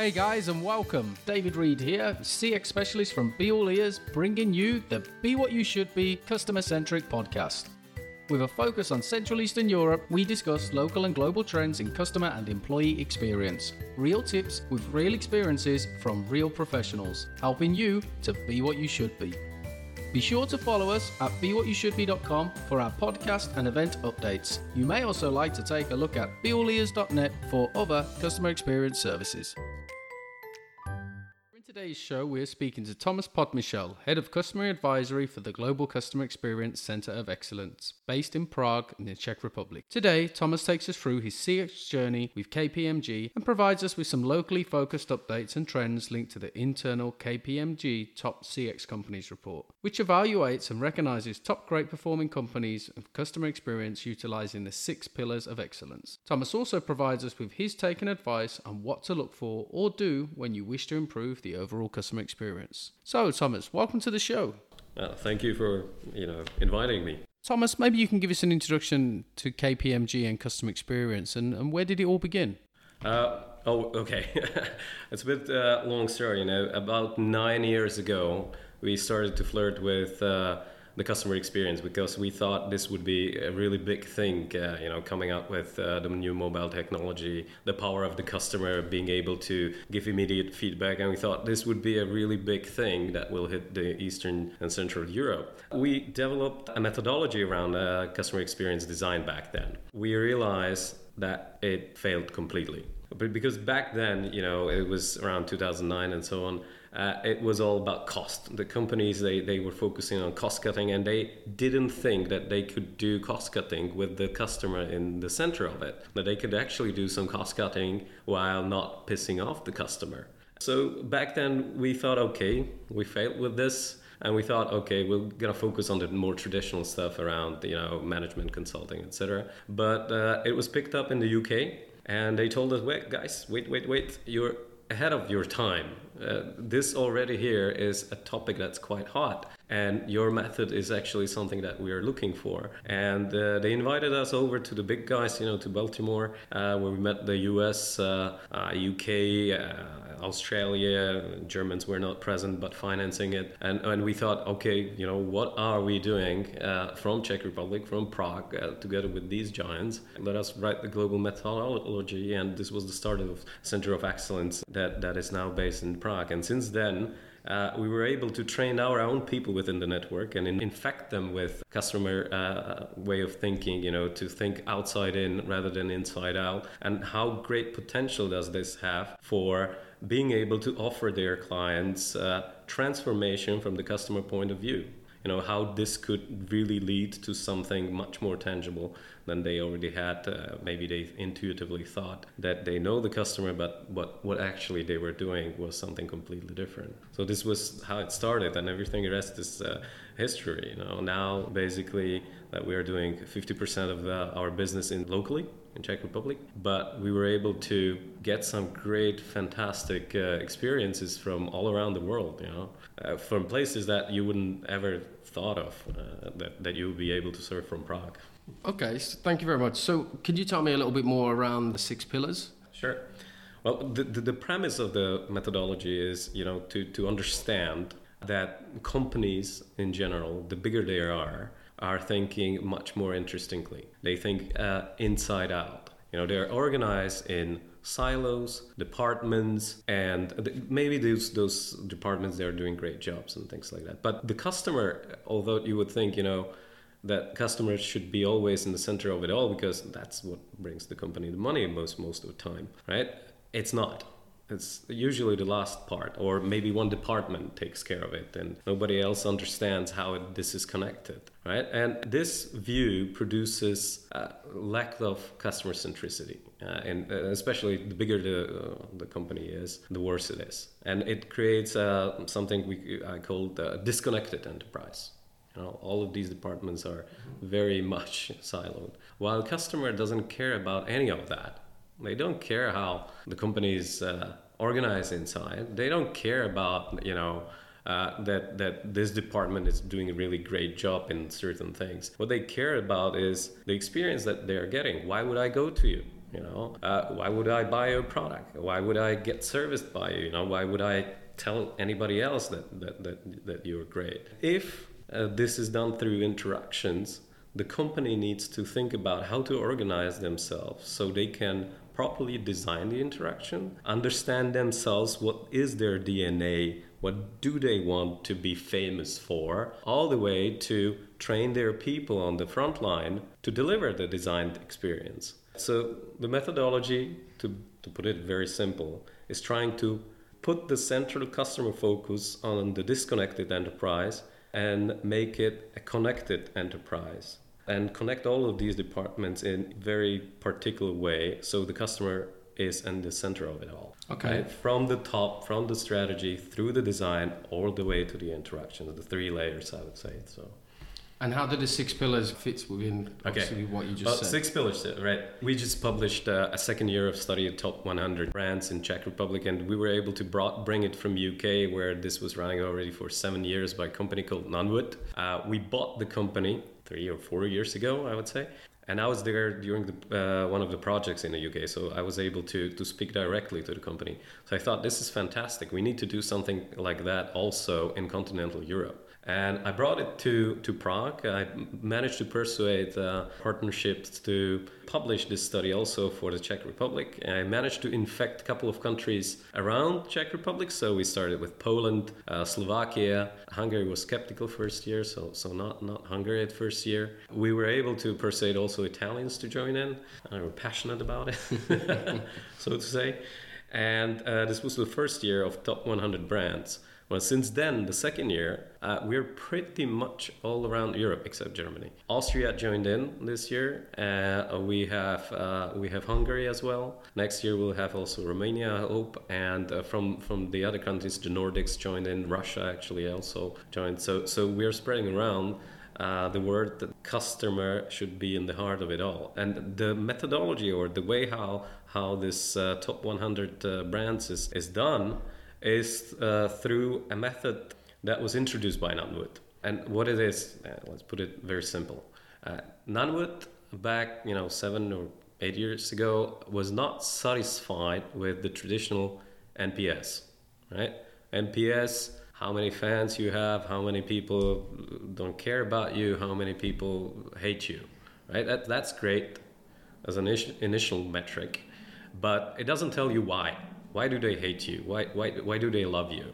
Hey guys, and welcome. David Reed here, CX specialist from Be All Ears, bringing you the Be What You Should Be customer centric podcast. With a focus on Central Eastern Europe, we discuss local and global trends in customer and employee experience. Real tips with real experiences from real professionals, helping you to be what you should be. Be sure to follow us at bewhatyoushouldbe.com for our podcast and event updates. You may also like to take a look at beallears.net for other customer experience services. Today's show, we're speaking to Thomas Podmichel, Head of Customer Advisory for the Global Customer Experience Center of Excellence, based in Prague in the Czech Republic. Today, Thomas takes us through his CX journey with KPMG and provides us with some locally focused updates and trends linked to the internal KPMG Top CX Companies report, which evaluates and recognizes top great performing companies of customer experience utilizing the six pillars of excellence. Thomas also provides us with his take and advice on what to look for or do when you wish to improve the overall customer experience. So, Thomas, welcome to the show. Uh, thank you for you know inviting me. Thomas, maybe you can give us an introduction to KPMG and customer experience, and, and where did it all begin? Uh, oh, okay. it's a bit uh, long story. You know, about nine years ago, we started to flirt with uh, the customer experience because we thought this would be a really big thing, uh, you know, coming out with uh, the new mobile technology, the power of the customer being able to give immediate feedback. And we thought this would be a really big thing that will hit the Eastern and Central Europe. We developed a methodology around uh, customer experience design back then. We realized that it failed completely. But because back then, you know, it was around 2009 and so on, uh, it was all about cost. The companies they, they were focusing on cost cutting, and they didn't think that they could do cost cutting with the customer in the center of it. That they could actually do some cost cutting while not pissing off the customer. So back then we thought, okay, we failed with this, and we thought, okay, we're gonna focus on the more traditional stuff around you know management consulting, etc. But uh, it was picked up in the UK, and they told us, wait, guys, wait, wait, wait, you're ahead of your time. Uh, this already here is a topic that's quite hot, and your method is actually something that we are looking for. And uh, they invited us over to the big guys, you know, to Baltimore, uh, where we met the US, UK, uh, uh, Australia. Germans were not present, but financing it. And, and we thought, okay, you know, what are we doing from Czech Republic, from Prague, together with these giants? Let us write the global methodology, and this was the start of Center of Excellence that, that is now based in Prague. Prague. And since then, uh, we were able to train our own people within the network and in- infect them with customer uh, way of thinking you know to think outside in rather than inside out and how great potential does this have for being able to offer their clients uh, transformation from the customer point of view you know how this could really lead to something much more tangible than they already had uh, maybe they intuitively thought that they know the customer but what what actually they were doing was something completely different. So this was how it started and everything the rest is uh, history you know now basically that we are doing 50% of uh, our business in locally in Czech Republic, but we were able to get some great, fantastic uh, experiences from all around the world. You know, uh, from places that you wouldn't ever thought of uh, that that you would be able to serve from Prague. Okay, so thank you very much. So, could you tell me a little bit more around the six pillars? Sure. Well, the, the, the premise of the methodology is, you know, to, to understand that companies in general, the bigger they are, are thinking much more interestingly. They think uh, inside out. You know, they're organized in silos, departments, and maybe those those departments they're doing great jobs and things like that. But the customer, although you would think, you know, that customers should be always in the center of it all because that's what brings the company the money most most of the time, right? It's not it's usually the last part or maybe one department takes care of it and nobody else understands how it, this is connected right? And this view produces a lack of customer centricity uh, and uh, especially the bigger the, uh, the company is the worse it is. And it creates uh, something we call the disconnected enterprise. You know, all of these departments are very much siloed. While customer doesn't care about any of that they don't care how the company is uh, organized inside. They don't care about you know uh, that that this department is doing a really great job in certain things. What they care about is the experience that they're getting. Why would I go to you? You know, uh, why would I buy your product? Why would I get serviced by you? You know, why would I tell anybody else that that that, that you're great? If uh, this is done through interactions, the company needs to think about how to organize themselves so they can properly design the interaction, understand themselves what is their DNA, what do they want to be famous for, all the way to train their people on the front line to deliver the designed experience. So the methodology, to, to put it very simple, is trying to put the central customer focus on the disconnected enterprise and make it a connected enterprise and connect all of these departments in very particular way so the customer is in the center of it all Okay. right? from the top from the strategy through the design all the way to the interaction the three layers i would say so And how do the six pillars fit within obviously what you just Well, said? Six pillars, uh, right? We just published uh, a second year of study of top 100 brands in Czech Republic, and we were able to brought, bring it from UK, where this was running already for seven years by a company called Nunwood. Uh, we bought the company three or four years ago, I would say. And I was there during the, uh, one of the projects in the UK, so I was able to, to speak directly to the company. So I thought, this is fantastic. We need to do something like that also in continental Europe. And I brought it to, to Prague. I managed to persuade uh, partnerships to publish this study also for the Czech Republic. I managed to infect a couple of countries around Czech Republic. So we started with Poland, uh, Slovakia. Hungary was skeptical first year, so, so not, not Hungary at first year. We were able to persuade also Italians to join in. They were passionate about it, so to say. And uh, this was the first year of top 100 brands. Well, since then, the second year, uh, we're pretty much all around Europe except Germany. Austria joined in this year. Uh, we have uh, we have Hungary as well. Next year we'll have also Romania, I hope, and uh, from from the other countries, the Nordics joined in. Russia actually also joined. So so we're spreading around. Uh, the word that customer should be in the heart of it all and the methodology or the way how how this uh, top 100 uh, brands is, is done is uh, through a method that was introduced by Nunwood. And what it is, uh, let's put it very simple. Uh, Nunwood, back you know seven or eight years ago, was not satisfied with the traditional NPS, right? NPS, how many fans you have, how many people don't care about you, how many people hate you, right? That, that's great as an initial metric, but it doesn't tell you why. Why do they hate you? Why, why, why do they love you?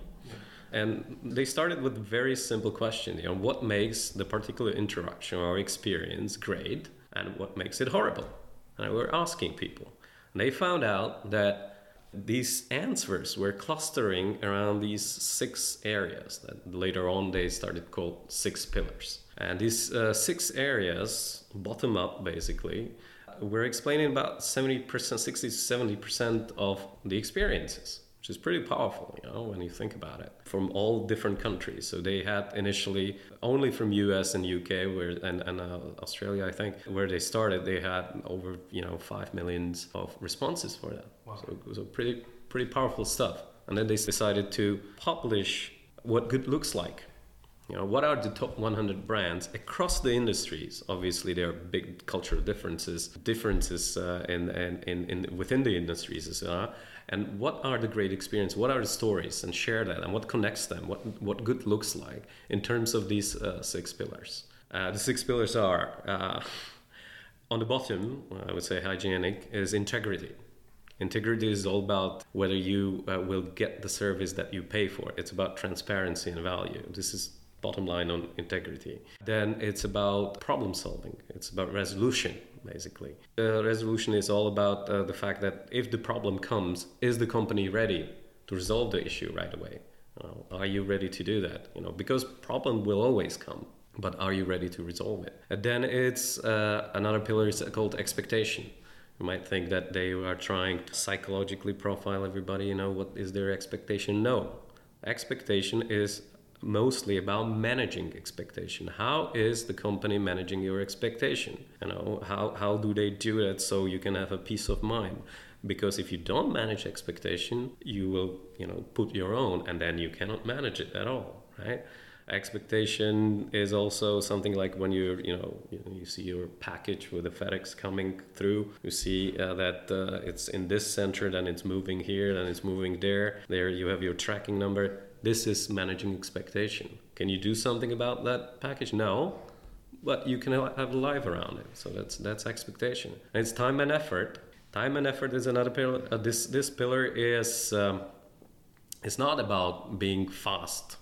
And they started with a very simple question, you know, what makes the particular interaction or experience great and what makes it horrible? And we were asking people. And they found out that these answers were clustering around these six areas that later on they started called six pillars. And these uh, six areas, bottom up basically, we're explaining about 70%, 60 to 70% of the experiences, which is pretty powerful, you know, when you think about it, from all different countries. So they had initially only from US and UK where, and, and uh, Australia, I think, where they started, they had over, you know, 5 millions of responses for that. Wow. So it was a pretty, pretty powerful stuff. And then they decided to publish what good looks like. You know, what are the top 100 brands across the industries? Obviously, there are big cultural differences, differences uh, in, in, in, in within the industries as well. And what are the great experience? What are the stories? And share that. And what connects them? What what good looks like in terms of these uh, six pillars? Uh, the six pillars are uh, on the bottom. I would say hygienic is integrity. Integrity is all about whether you uh, will get the service that you pay for. It's about transparency and value. This is bottom line on integrity. Then it's about problem solving. It's about resolution, basically. The resolution is all about uh, the fact that if the problem comes, is the company ready to resolve the issue right away? Know, are you ready to do that? You know, because problem will always come. But are you ready to resolve it? And then it's uh, another pillar is called expectation. You might think that they are trying to psychologically profile everybody. You know, what is their expectation? No, expectation is mostly about managing expectation how is the company managing your expectation you know how, how do they do that so you can have a peace of mind because if you don't manage expectation you will you know put your own and then you cannot manage it at all right Expectation is also something like when you're you, know, you see your package with the FedEx coming through. You see uh, that uh, it's in this center, then it's moving here, then it's moving there. There you have your tracking number. This is managing expectation. Can you do something about that package? No, but you can have a life around it. So that's that's expectation. And it's time and effort. Time and effort is another pillar. Uh, this this pillar is um, it's not about being fast.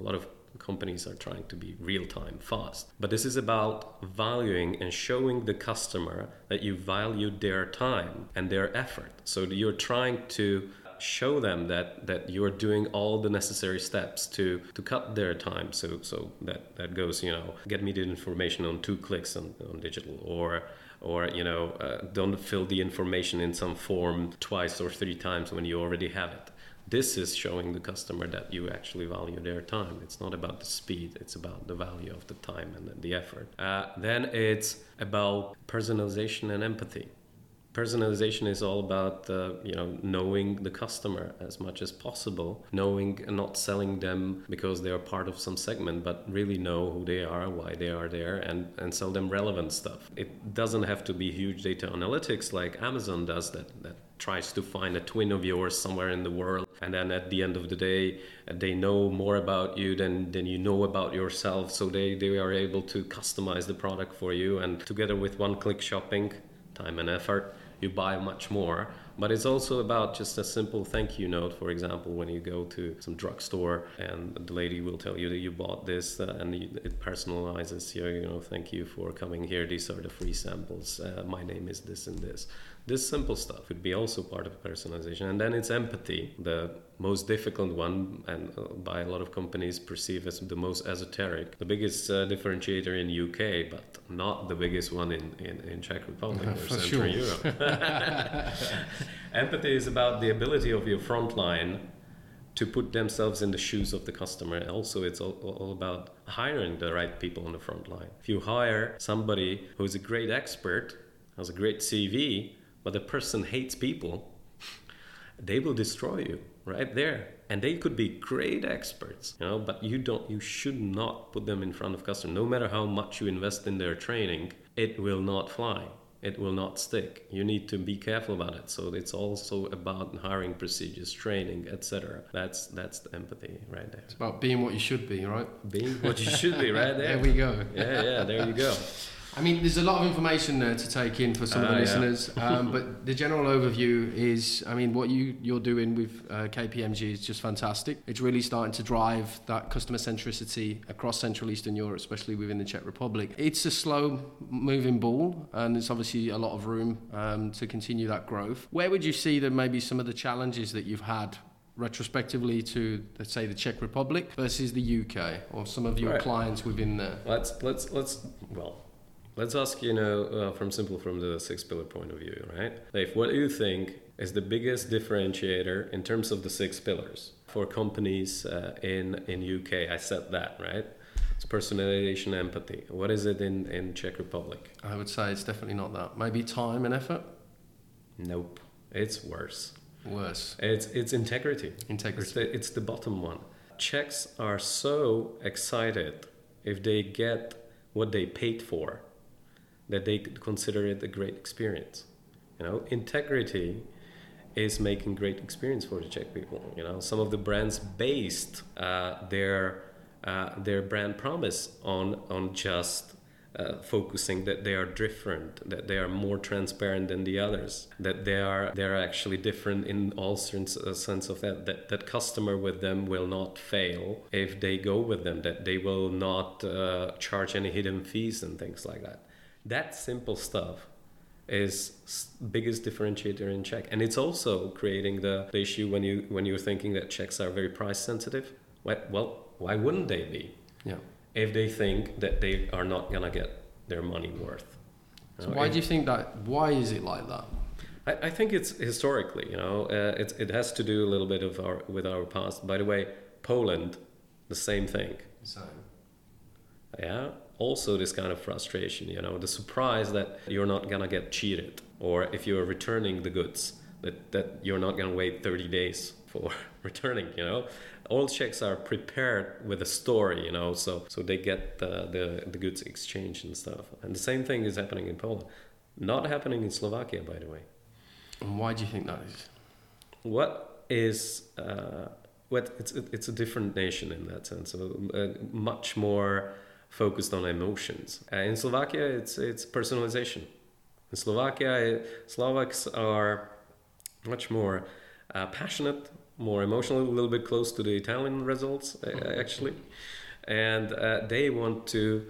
A lot of companies are trying to be real time, fast. But this is about valuing and showing the customer that you value their time and their effort. So you're trying to show them that that you're doing all the necessary steps to to cut their time so so that that goes you know get me the information on two clicks on, on digital or or you know uh, don't fill the information in some form twice or three times when you already have it this is showing the customer that you actually value their time. It's not about the speed, it's about the value of the time and the effort. Uh, then it's about personalization and empathy. Personalization is all about uh, you know knowing the customer as much as possible, knowing and not selling them because they are part of some segment, but really know who they are, why they are there, and and sell them relevant stuff. It doesn't have to be huge data analytics like Amazon does that that tries to find a twin of yours somewhere in the world and then at the end of the day they know more about you than, than you know about yourself so they, they are able to customize the product for you and together with one click shopping time and effort you buy much more. But it's also about just a simple thank you note. For example when you go to some drugstore and the lady will tell you that you bought this uh, and it personalizes you you know thank you for coming here. These are the free samples. Uh, my name is this and this this simple stuff would be also part of personalization and then it's empathy the most difficult one and uh, by a lot of companies perceived as the most esoteric the biggest uh, differentiator in uk but not the biggest one in, in, in czech republic or central sure. europe empathy is about the ability of your front line to put themselves in the shoes of the customer. Also, it's all, all, about hiring the right people on the front line. If you hire somebody who's a great expert, has a great CV, but the person hates people, they will destroy you right there. And they could be great experts, you know, but you don't you should not put them in front of customers. No matter how much you invest in their training, it will not fly. It will not stick. You need to be careful about it. So it's also about hiring procedures, training, etc. That's that's the empathy right there. It's about being what you should be, right? Being what you should be, right there. there we go. Yeah, yeah, there you go. I mean, there's a lot of information there to take in for some uh, of the uh, listeners, yeah. um, but the general overview is, I mean, what you you're doing with uh, KPMG is just fantastic. It's really starting to drive that customer centricity across Central Eastern Europe, especially within the Czech Republic. It's a slow moving ball, and there's obviously a lot of room um, to continue that growth. Where would you see that maybe some of the challenges that you've had retrospectively to let's say the Czech Republic versus the UK or some of your right. clients within there? Let's let's let's well Let's ask, you know, uh, from simple from the six pillar point of view, right? Dave, what do you think is the biggest differentiator in terms of the six pillars for companies uh, in in UK? I said that, right? It's personalization, empathy. What is it in in Czech Republic? I would say it's definitely not that. Maybe time and effort. Nope, it's worse. Worse. It's it's integrity. Integrity. It's the, it's the bottom one. Czechs are so excited if they get what they paid for that they could consider it a great experience. You know, integrity is making great experience for the Czech people. You know, some of the brands based uh, their uh, their brand promise on on just uh, focusing that they are different, that they are more transparent than the others, that they are they are actually different in all sense, uh, sense of that, that that customer with them will not fail if they go with them, that they will not uh, charge any hidden fees and things like that. That simple stuff is biggest differentiator in Czech, and it's also creating the, the issue when you when you're thinking that Czechs are very price sensitive. Well, why wouldn't they be? Yeah. If they think that they are not gonna get their money worth. So know, why do you think that? Why is it like that? I, I think it's historically, you know, uh, it, it has to do a little bit of our with our past. By the way, Poland, the same thing. Same. Yeah, also this kind of frustration, you know, the surprise that you're not gonna get cheated, or if you're returning the goods, that, that you're not gonna wait 30 days for returning, you know. all Czechs are prepared with a story, you know, so so they get the, the, the goods exchanged and stuff. And the same thing is happening in Poland. Not happening in Slovakia, by the way. And why do you think that is? What is uh, what? It's it's a different nation in that sense. So, uh, much more focused on emotions. Uh, in Slovakia, it's it's personalization. In Slovakia, Slovaks are much more uh, passionate, more emotional, a little bit close to the Italian results uh, actually, and uh, they want to.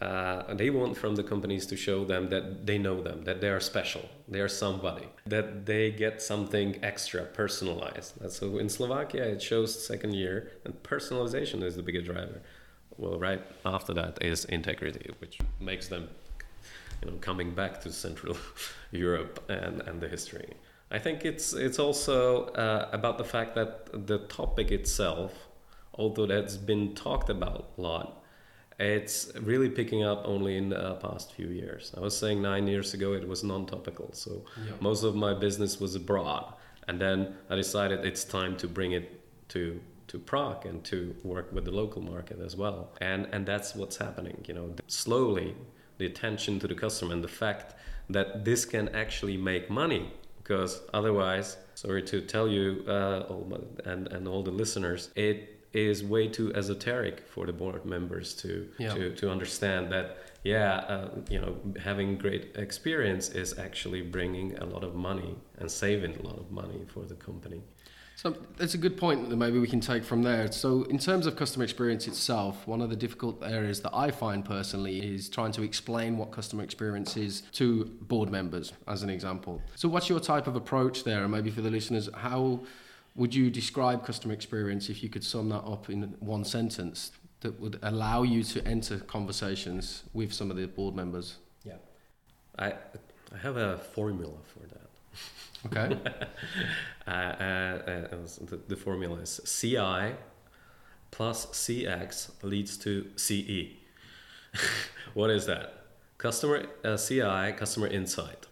Uh, they want from the companies to show them that they know them, that they are special, they are somebody, that they get something extra personalized. So in Slovakia, it shows second year, and personalization is the bigger driver. Well, right after that is integrity, which makes them, you know, coming back to Central Europe and, and the history. I think it's it's also uh, about the fact that the topic itself, although that's been talked about a lot, it's really picking up only in the past few years. I was saying nine years ago it was non-topical, so Yeah. most of my business was abroad, and then I decided it's time to bring it to to Prague and to work with the local market as well. And and that's what's happening. You know, slowly the attention to the customer and the fact that this can actually make money because otherwise, sorry to tell you uh, all my, and and all the listeners, it is way too esoteric for the board members to Yeah. to to understand that yeah uh, you know having great experience is actually bringing a lot of money and saving a lot of money for the company So that's a good point that maybe we can take from there. So in terms of customer experience itself, one of the difficult areas that I find personally is trying to explain what customer experience is to board members, as an example. So what's your type of approach there? And maybe for the listeners, how would you describe customer experience if you could sum that up in one sentence that would allow you to enter conversations with some of the board members? yeah i i have a formula for that Okay. uh, uh, uh, the, the formula is ci plus cx leads to ce what is that customer uh, ci customer insight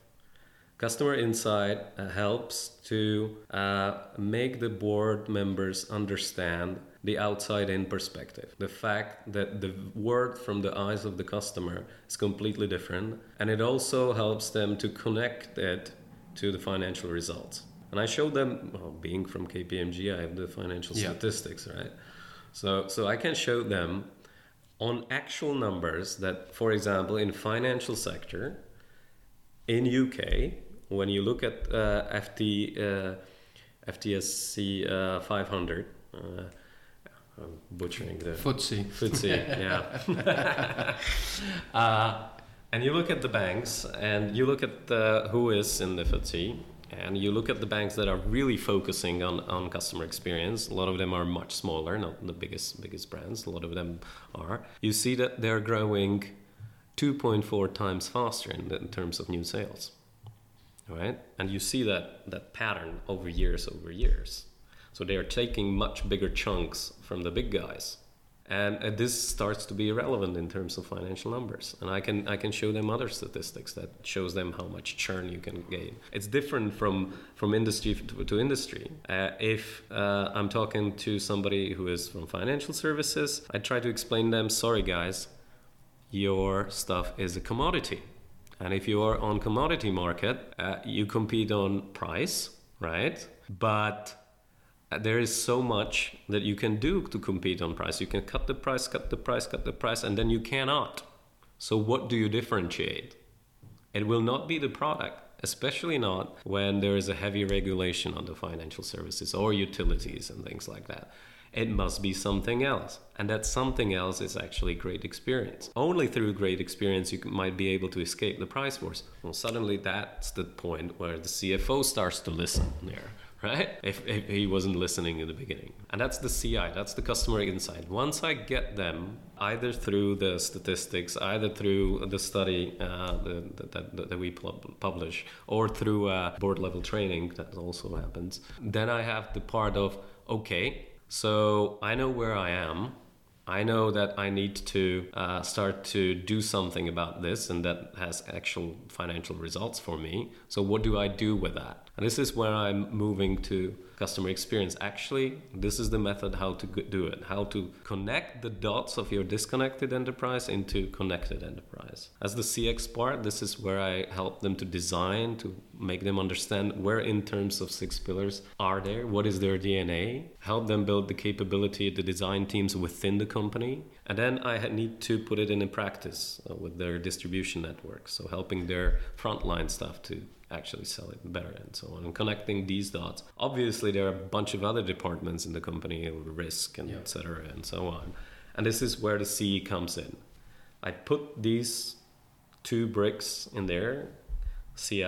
Customer insight uh, helps to uh, make the board members understand the outside in perspective. The fact that the word from the eyes of the customer is completely different, and it also helps them to connect it to the financial results. And I showed them, well, being from KPMG, I have the financial Yeah. statistics, right? So, so I can show them on actual numbers that, for example, in financial sector, in UK, when you look at uh, FT, uh, FTSC uh, 500, uh, I'm butchering the Footsie. FTSE, yeah. uh, and you look at the banks, and you look at the, who is in the FTSE, and you look at the banks that are really focusing on, on customer experience. A lot of them are much smaller, not the biggest biggest brands. A lot of them are. You see that they're growing 2.4 times faster in, in terms of new sales right? And you see that that pattern over years over years. So they are taking much bigger chunks from the big guys. And uh, this starts to be irrelevant in terms of financial numbers. And I can I can show them other statistics that shows them how much churn you can gain. It's different from from industry to, to industry. Uh, if uh, I'm talking to somebody who is from financial services, I try to explain them, sorry guys, your stuff is a commodity. And if you are on commodity market, uh, you compete on price, right? But there is so much that you can do to compete on price. You can cut the price, cut the price, cut the price, and then you cannot. So what do you differentiate? It will not be the product, especially not when there is a heavy regulation on the financial services or utilities and things like that. It must be something else. And that something else is actually great experience. Only through great experience you might be able to escape the price wars. Well, suddenly that's the point where the CFO starts to listen there, right? If, if he wasn't listening in the beginning. And that's the CI, that's the customer insight. Once I get them, either through the statistics, either through the study uh, that, that, that we publish, or through uh, board level training, that also happens, then I have the part of, okay, so I know where I am. I know that I need to uh, start to do something about this, and that has actual financial results for me. So, what do I do with that? And this is where I'm moving to customer experience. Actually, this is the method how to do it, how to connect the dots of your disconnected enterprise into connected enterprise. As the CX part, this is where I help them to design, to make them understand where in terms of six pillars are there, what is their DNA, help them build the capability, the design teams within the company. And then I need to put it in practice uh, with their distribution network. So helping their frontline staff to actually sell it better and so on and connecting these dots obviously there are a bunch of other departments in the company risk and yeah. etc and so on and this is where the c comes in i put these two bricks in there ci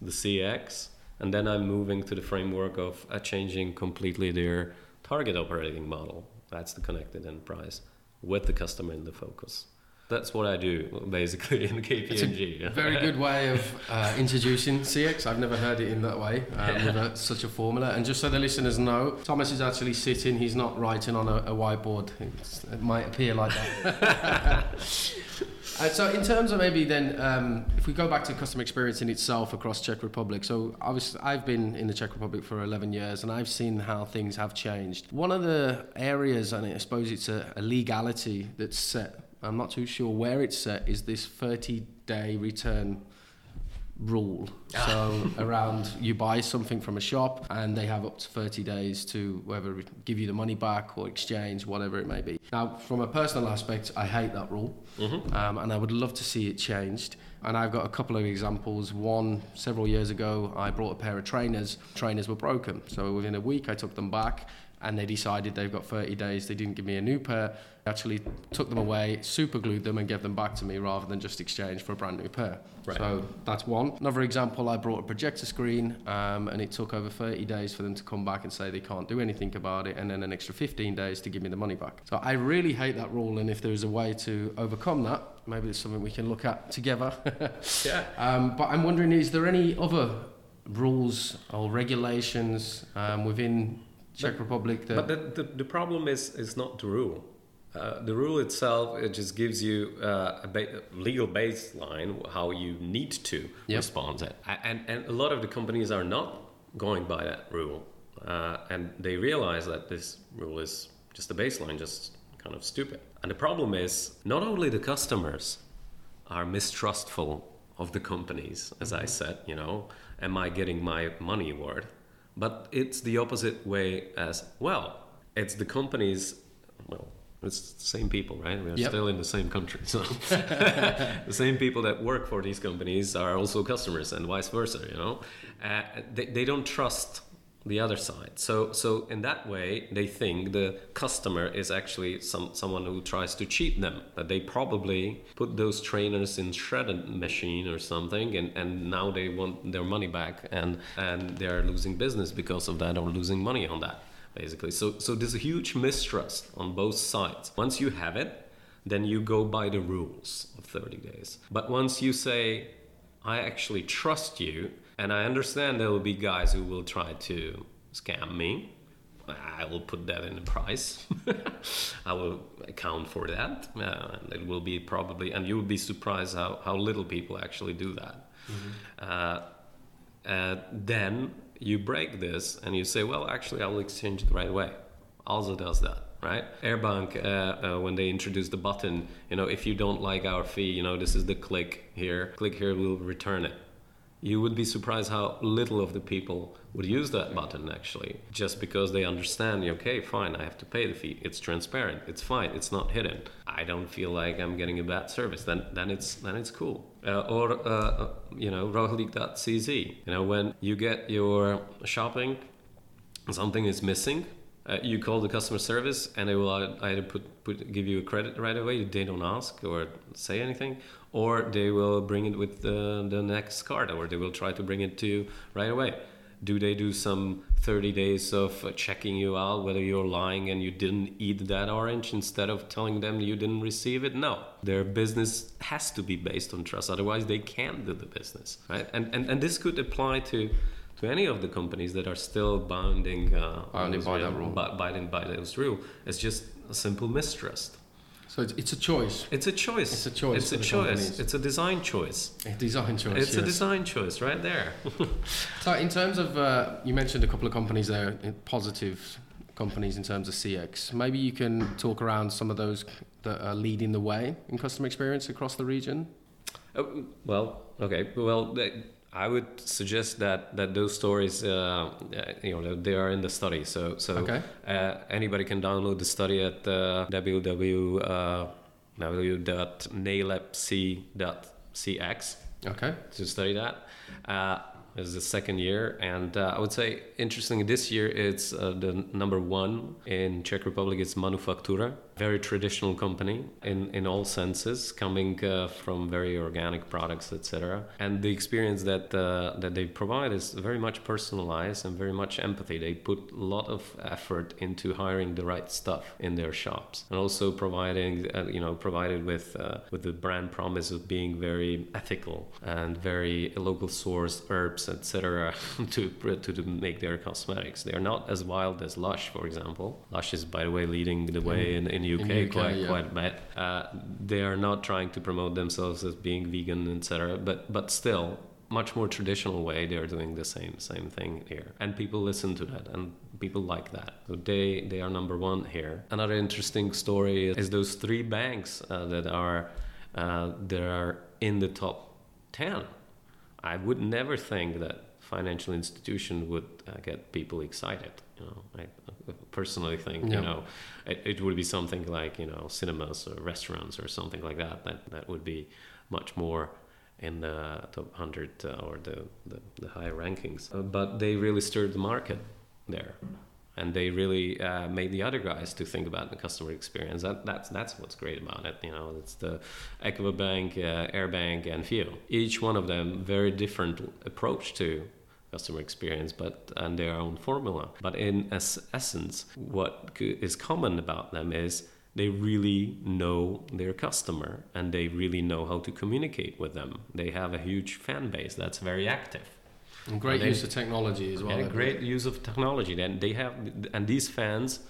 the cx and then i'm moving to the framework of uh, changing completely their target operating model that's the connected enterprise with the customer in the focus that's what I do basically in KPMG. It's a very good way of uh, introducing CX. I've never heard it in that way um, with a, such a formula. And just so the listeners know, Thomas is actually sitting. He's not writing on a, a whiteboard. It's, it might appear like that. Uh, so, in terms of maybe then, um, if we go back to customer experience in itself across Czech Republic, so was, I've been in the Czech Republic for 11 years and I've seen how things have changed. One of the areas, and I suppose it's a, a legality that's set I'm not too sure where it's set, is this 30 day return rule. Ah. So around you buy something from a shop and they have up to 30 days to whether give you the money back or exchange, whatever it may be. Now, from a personal aspect, I hate that rule mm-hmm. um, and I would love to see it changed. And I've got a couple of examples. One, several years ago, I brought a pair of trainers. Trainers were broken. So within a week, I took them back and they decided they've got 30 days. They didn't give me a new pair. Actually took them away, super glued them, and gave them back to me rather than just exchange for a brand new pair. Right. So that's one. Another example, I brought a projector screen, um, and it took over 30 days for them to come back and say they can't do anything about it, and then an extra 15 days to give me the money back. So I really hate that rule, and if there's a way to overcome that, maybe it's something we can look at together. yeah. Um, but I'm wondering, is there any other rules or regulations um, within Czech but, Republic. That... But the, the, the, problem is is not the rule. Uh, the rule itself it just gives you uh, a ba- legal baseline how you need to yep. respond. And and a lot of the companies are not going by that rule, uh, and they realize that this rule is just a baseline, just kind of stupid. And the problem is not only the customers are mistrustful of the companies, as I mm-hmm. said, you know, am I getting my money worth? But it's the opposite way as well. It's the companies, well, it's the same people, right? We are yep. still in the same country. So the same people that work for these companies are also customers and vice versa, you know? Uh, they, they don't trust the other side. So so in that way, they think the customer is actually some someone who tries to cheat them. That they probably put those trainers in shredded machine or something, and, and now they want their money back, and and they are losing business because of that or losing money on that, basically. So so there's a huge mistrust on both sides. Once you have it, then you go by the rules of 30 days. But once you say, I actually trust you and I understand there will be guys who will try to scam me. I will put that in the price. I will account for that. Uh, it will be probably, and you will be surprised how, how little people actually do that. Mm-hmm. Uh, uh, then you break this and you say, well, actually, I will exchange it right away. Also does that right? Airbank, uh, uh, when they introduced the button, you know, if you don't like our fee, you know, this is the click here. Click here, we'll return it you would be surprised how little of the people would use that button actually just because they understand okay fine i have to pay the fee. It's transparent. It's fine. It's not hidden. I don't feel like i'm getting a bad service. Then then it's then it's cool. Uh, or uh, uh you know rohlik.cz you know when you get your shopping something is missing uh, you call the customer service and they will either put, put give you a credit right away they don't ask or say anything or they will bring it with the, the next card or they will try to bring it to you right away. Do they do some 30 days of checking you out whether you're lying and you didn't eat that orange instead of telling them you didn't receive it? No. Their business has to be based on trust otherwise they can't do the business right? And and, and this could apply to to any of the companies that are still bounding, uh, by that rule. Binding by those rule. It's just a simple mistrust. So it's, it's a choice, It's a choice. It's a choice It's a choice. companies. It's a design choice. a design choice. It's a design choice right there. So in terms of, uh, you mentioned a couple of companies there, uh, positive companies in terms of CX. Maybe you can talk around some of those that are leading the way in customer experience across the region. Oh, well, okay. Well, th- I would suggest that that those stories, uh, uh, you know, they are in the study. So so Okay. uh, anybody can download the study at uh, www. Uh, www.nailapc.cx Okay. to study that. Uh, this is the second year, and uh, I would say interesting. This year, it's uh, the number one in Czech Republic. It's Manufaktura, very traditional company in in all senses, coming uh, from very organic products, etc. And the experience that uh, that they provide is very much personalized and very much empathy. They put a lot of effort into hiring the right stuff in their shops, and also providing uh, you know provided with uh, with the brand promise of being very ethical and very local source herbs, etc. to, to to make their cosmetics. They are not as wild as Lush, for example. Lush is, by the way, leading the way in, in UK, UK, quite yeah. quite bad. Uh, they are not trying to promote themselves as being vegan, etc. But but still. Much more traditional way, they are doing the same same thing here, and people listen to that, and people like that. So they they are number one here. Another interesting story is those three banks uh, that are uh, that are in the top ten. I would never think that financial institution would uh, get people excited. You know, I uh, personally think Yeah. you know it, it would be something like you know cinemas or restaurants or something like that. That that would be much more in the top hundred uh, or the, the the higher rankings. Uh, but they really stirred the market there. And they really uh, made the other guys to think about the customer experience. That, that's that's what's great about it. You know, it's the Equa bank, uh, Airbank, and Fio. Each one of them very different approach to customer experience, but and their own formula. But in es- essence, what is common about them is they really know their customer and they really know how to communicate with them. They have a huge fan base that's very active. And great And they- use of technology as well. And great use of technology. Then they have, and these fans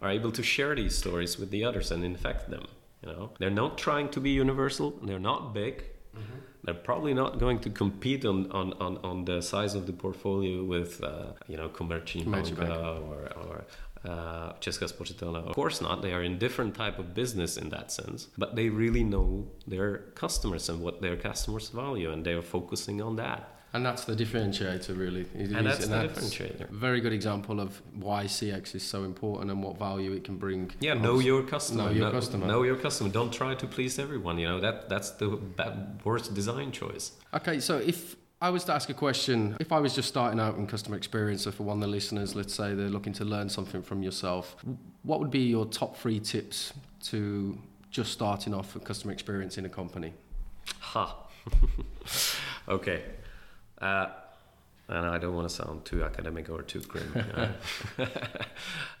are able to share these stories with the others and infect them. You know, they're not trying to be universal. They're not big. Mm-hmm. They're probably not going to compete on, on, on, on the size of the portfolio with, uh, you know, banka or, or uh, Česká spořitelna. Of course not. They are in different type of business in that sense, but they really know their customers and what their customers value, and they are focusing on that. And that's the differentiator, really. It And is- that's the differentiator. Very good example of why CX is so important and what value it can bring. Yeah, know Obviously- your customer. Know your customer. Know your customer. Don't try to please everyone. You know that that's the bad, worst design choice. Okay, so if I was to ask a question, if I was just starting out in customer experience, so for one of the listeners, let's say they're looking to learn something from yourself, what would be your top three tips to just starting off with customer experience in a company? Ha. okay. Uh, and I don't want to sound too academic or too grim, you know?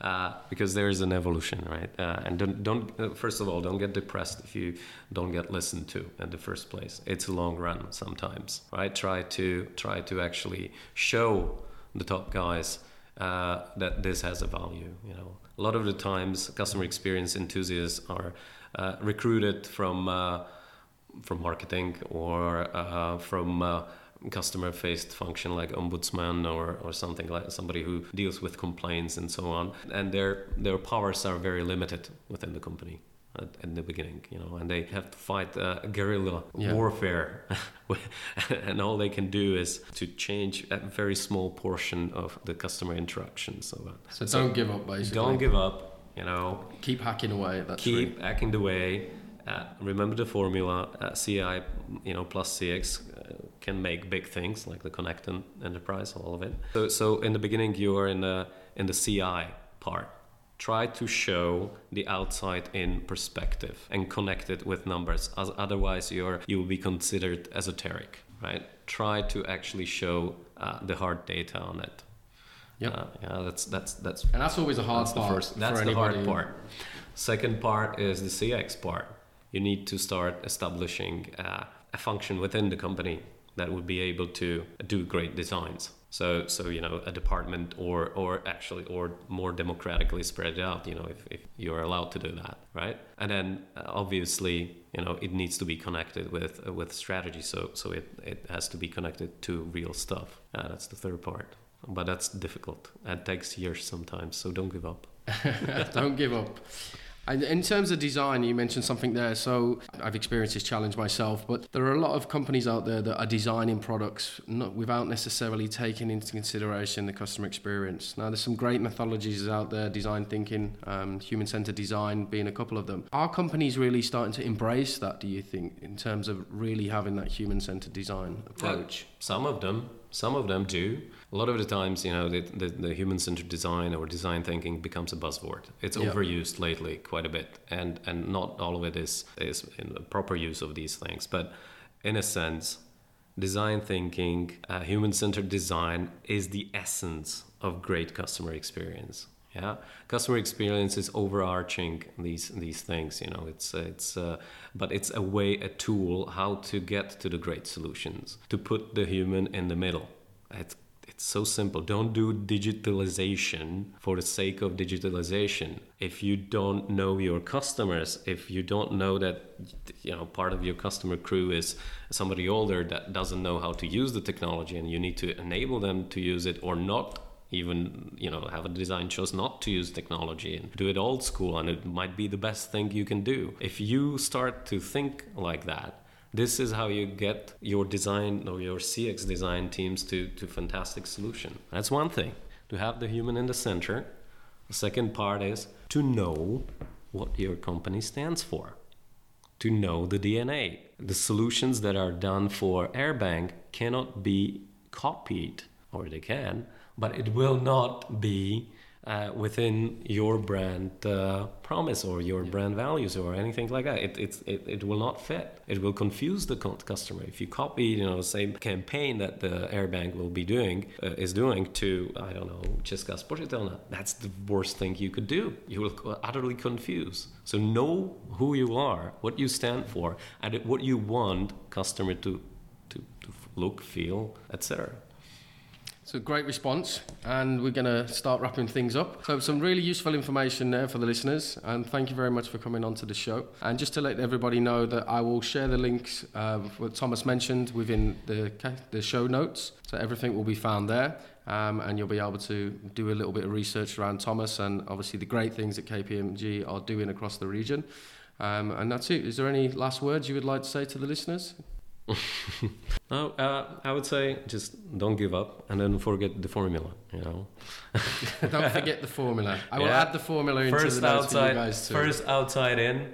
uh, because there is an evolution, right? Uh, and don't, don't uh, first of all, don't get depressed if you don't get listened to in the first place. It's a long run sometimes, right? Try to try to actually show the top guys uh, that this has a value. You know, a lot of the times, customer experience enthusiasts are uh, recruited from uh, from marketing or uh, from uh, customer faced function like ombudsman or, or something like somebody who deals with complaints and so on and their their powers are very limited within the company at, in the beginning you know and they have to fight uh, guerrilla Yeah. warfare and all they can do is to change a very small portion of the customer interaction so, uh, So, don't give up, basically. don't give up you know Keep hacking away. That's keep hacking the Uh, remember the formula. Uh, CI, you know, plus CX uh, can make big things like the Connected Enterprise, all of it. So, so in the beginning, you are in the in the CI part. Try to show the outside in perspective and connect it with numbers. As otherwise, you're you will be considered esoteric, right? Try to actually show uh, the hard data on it. Yep. Uh, yeah, that's that's that's And that's always a hard that's the part first. That's the hard part. Second part is the CX part. You need to start establishing uh, a function within the company that would be able to do great designs. So, so you know, a department or, or actually, or more democratically spread out. You know, if, if you're allowed to do that, right? And then uh, obviously, you know, it needs to be connected with uh, with strategy. So, so it, it has to be connected to real stuff. Uh, that's the third part. But that's difficult. It takes years sometimes. So don't give up. don't give up. And in terms of design, you mentioned something there. So I've experienced this challenge myself, but there are a lot of companies out there that are designing products not, without necessarily taking into consideration the customer experience. Now, there's some great methodologies out there, design thinking, um, human-centered design being a couple of them. Are companies really starting to embrace that? Do you think, in terms of really having that human-centered design approach? some of them, some of them do. A lot of the times, you know, the, the, the human-centered design or design thinking becomes a buzzword. It's yeah. overused lately quite a bit, and and not all of it is is in the proper use of these things. But in a sense, design thinking, uh, human-centered design is the essence of great customer experience. Yeah, customer experience is overarching these these things. You know, it's it's uh, but it's a way, a tool how to get to the great solutions. To put the human in the middle. It's it's so simple. Don't do digitalization for the sake of digitalization. If you don't know your customers, if you don't know that you know part of your customer crew is somebody older that doesn't know how to use the technology and you need to enable them to use it or not even you know have a design choice not to use technology and do it old school and it might be the best thing you can do if you start to think like that this is how you get your design or your CX design teams to, to fantastic solution. That's one thing, to have the human in the center. The second part is to know what your company stands for, to know the DNA. The solutions that are done for Airbank cannot be copied, or they can, but it will not be uh, within your brand uh, promise or your yeah. brand values or anything like that. It, it, it, it, will not fit. It will confuse the customer. If you copy, you know, the same campaign that the Airbank will be doing, uh, is doing to, I don't know, Česká Spořitelna, that's the worst thing you could do. You will utterly confuse. So know who you are, what you stand for, and what you want customer to, to, to look, feel, etc. So great response, and we're going to start wrapping things up. So some really useful information there for the listeners, and thank you very much for coming on to the show. And just to let everybody know that I will share the links uh, what Thomas mentioned within the the show notes, so everything will be found there. Um, and you'll be able to do a little bit of research around Thomas and obviously the great things that KPMG are doing across the region. Um, and that's it. Is there any last words you would like to say to the listeners? no, uh, I would say just don't give up and then forget the formula. You know, don't forget the formula. I will add the formula into first the notes outside, for you guys too. First outside in,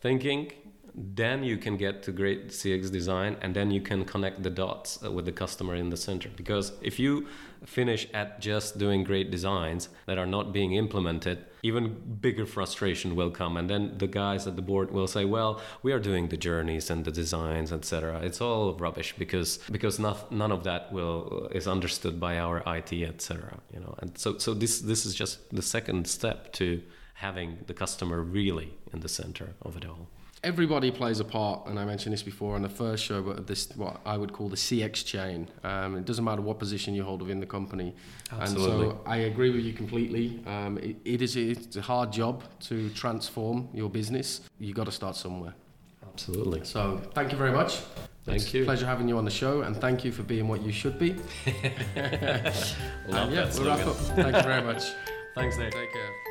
thinking, then you can get to great CX design and then you can connect the dots uh, with the customer in the center. Because if you finish at just doing great designs that are not being implemented, even bigger frustration will come. And then the guys at the board will say, well, we are doing the journeys and the designs, etc. It's all rubbish because because not, none of that will is understood by our IT, etc. You know, and so so this this is just the second step to having the customer really in the center of it all everybody plays a part, and I mentioned this before on the first show, but this what I would call the CX chain. Um, it doesn't matter what position you hold within the company. Absolutely. And so I agree with you completely. Um, it, it is it's a hard job to transform your business. You got to start somewhere. Absolutely. So thank you very much. Thank it's you. pleasure having you on the show, and thank you for being what you should be. Love yeah, that we'll wrap up. Thank you very much. Thanks, Dave. Take care.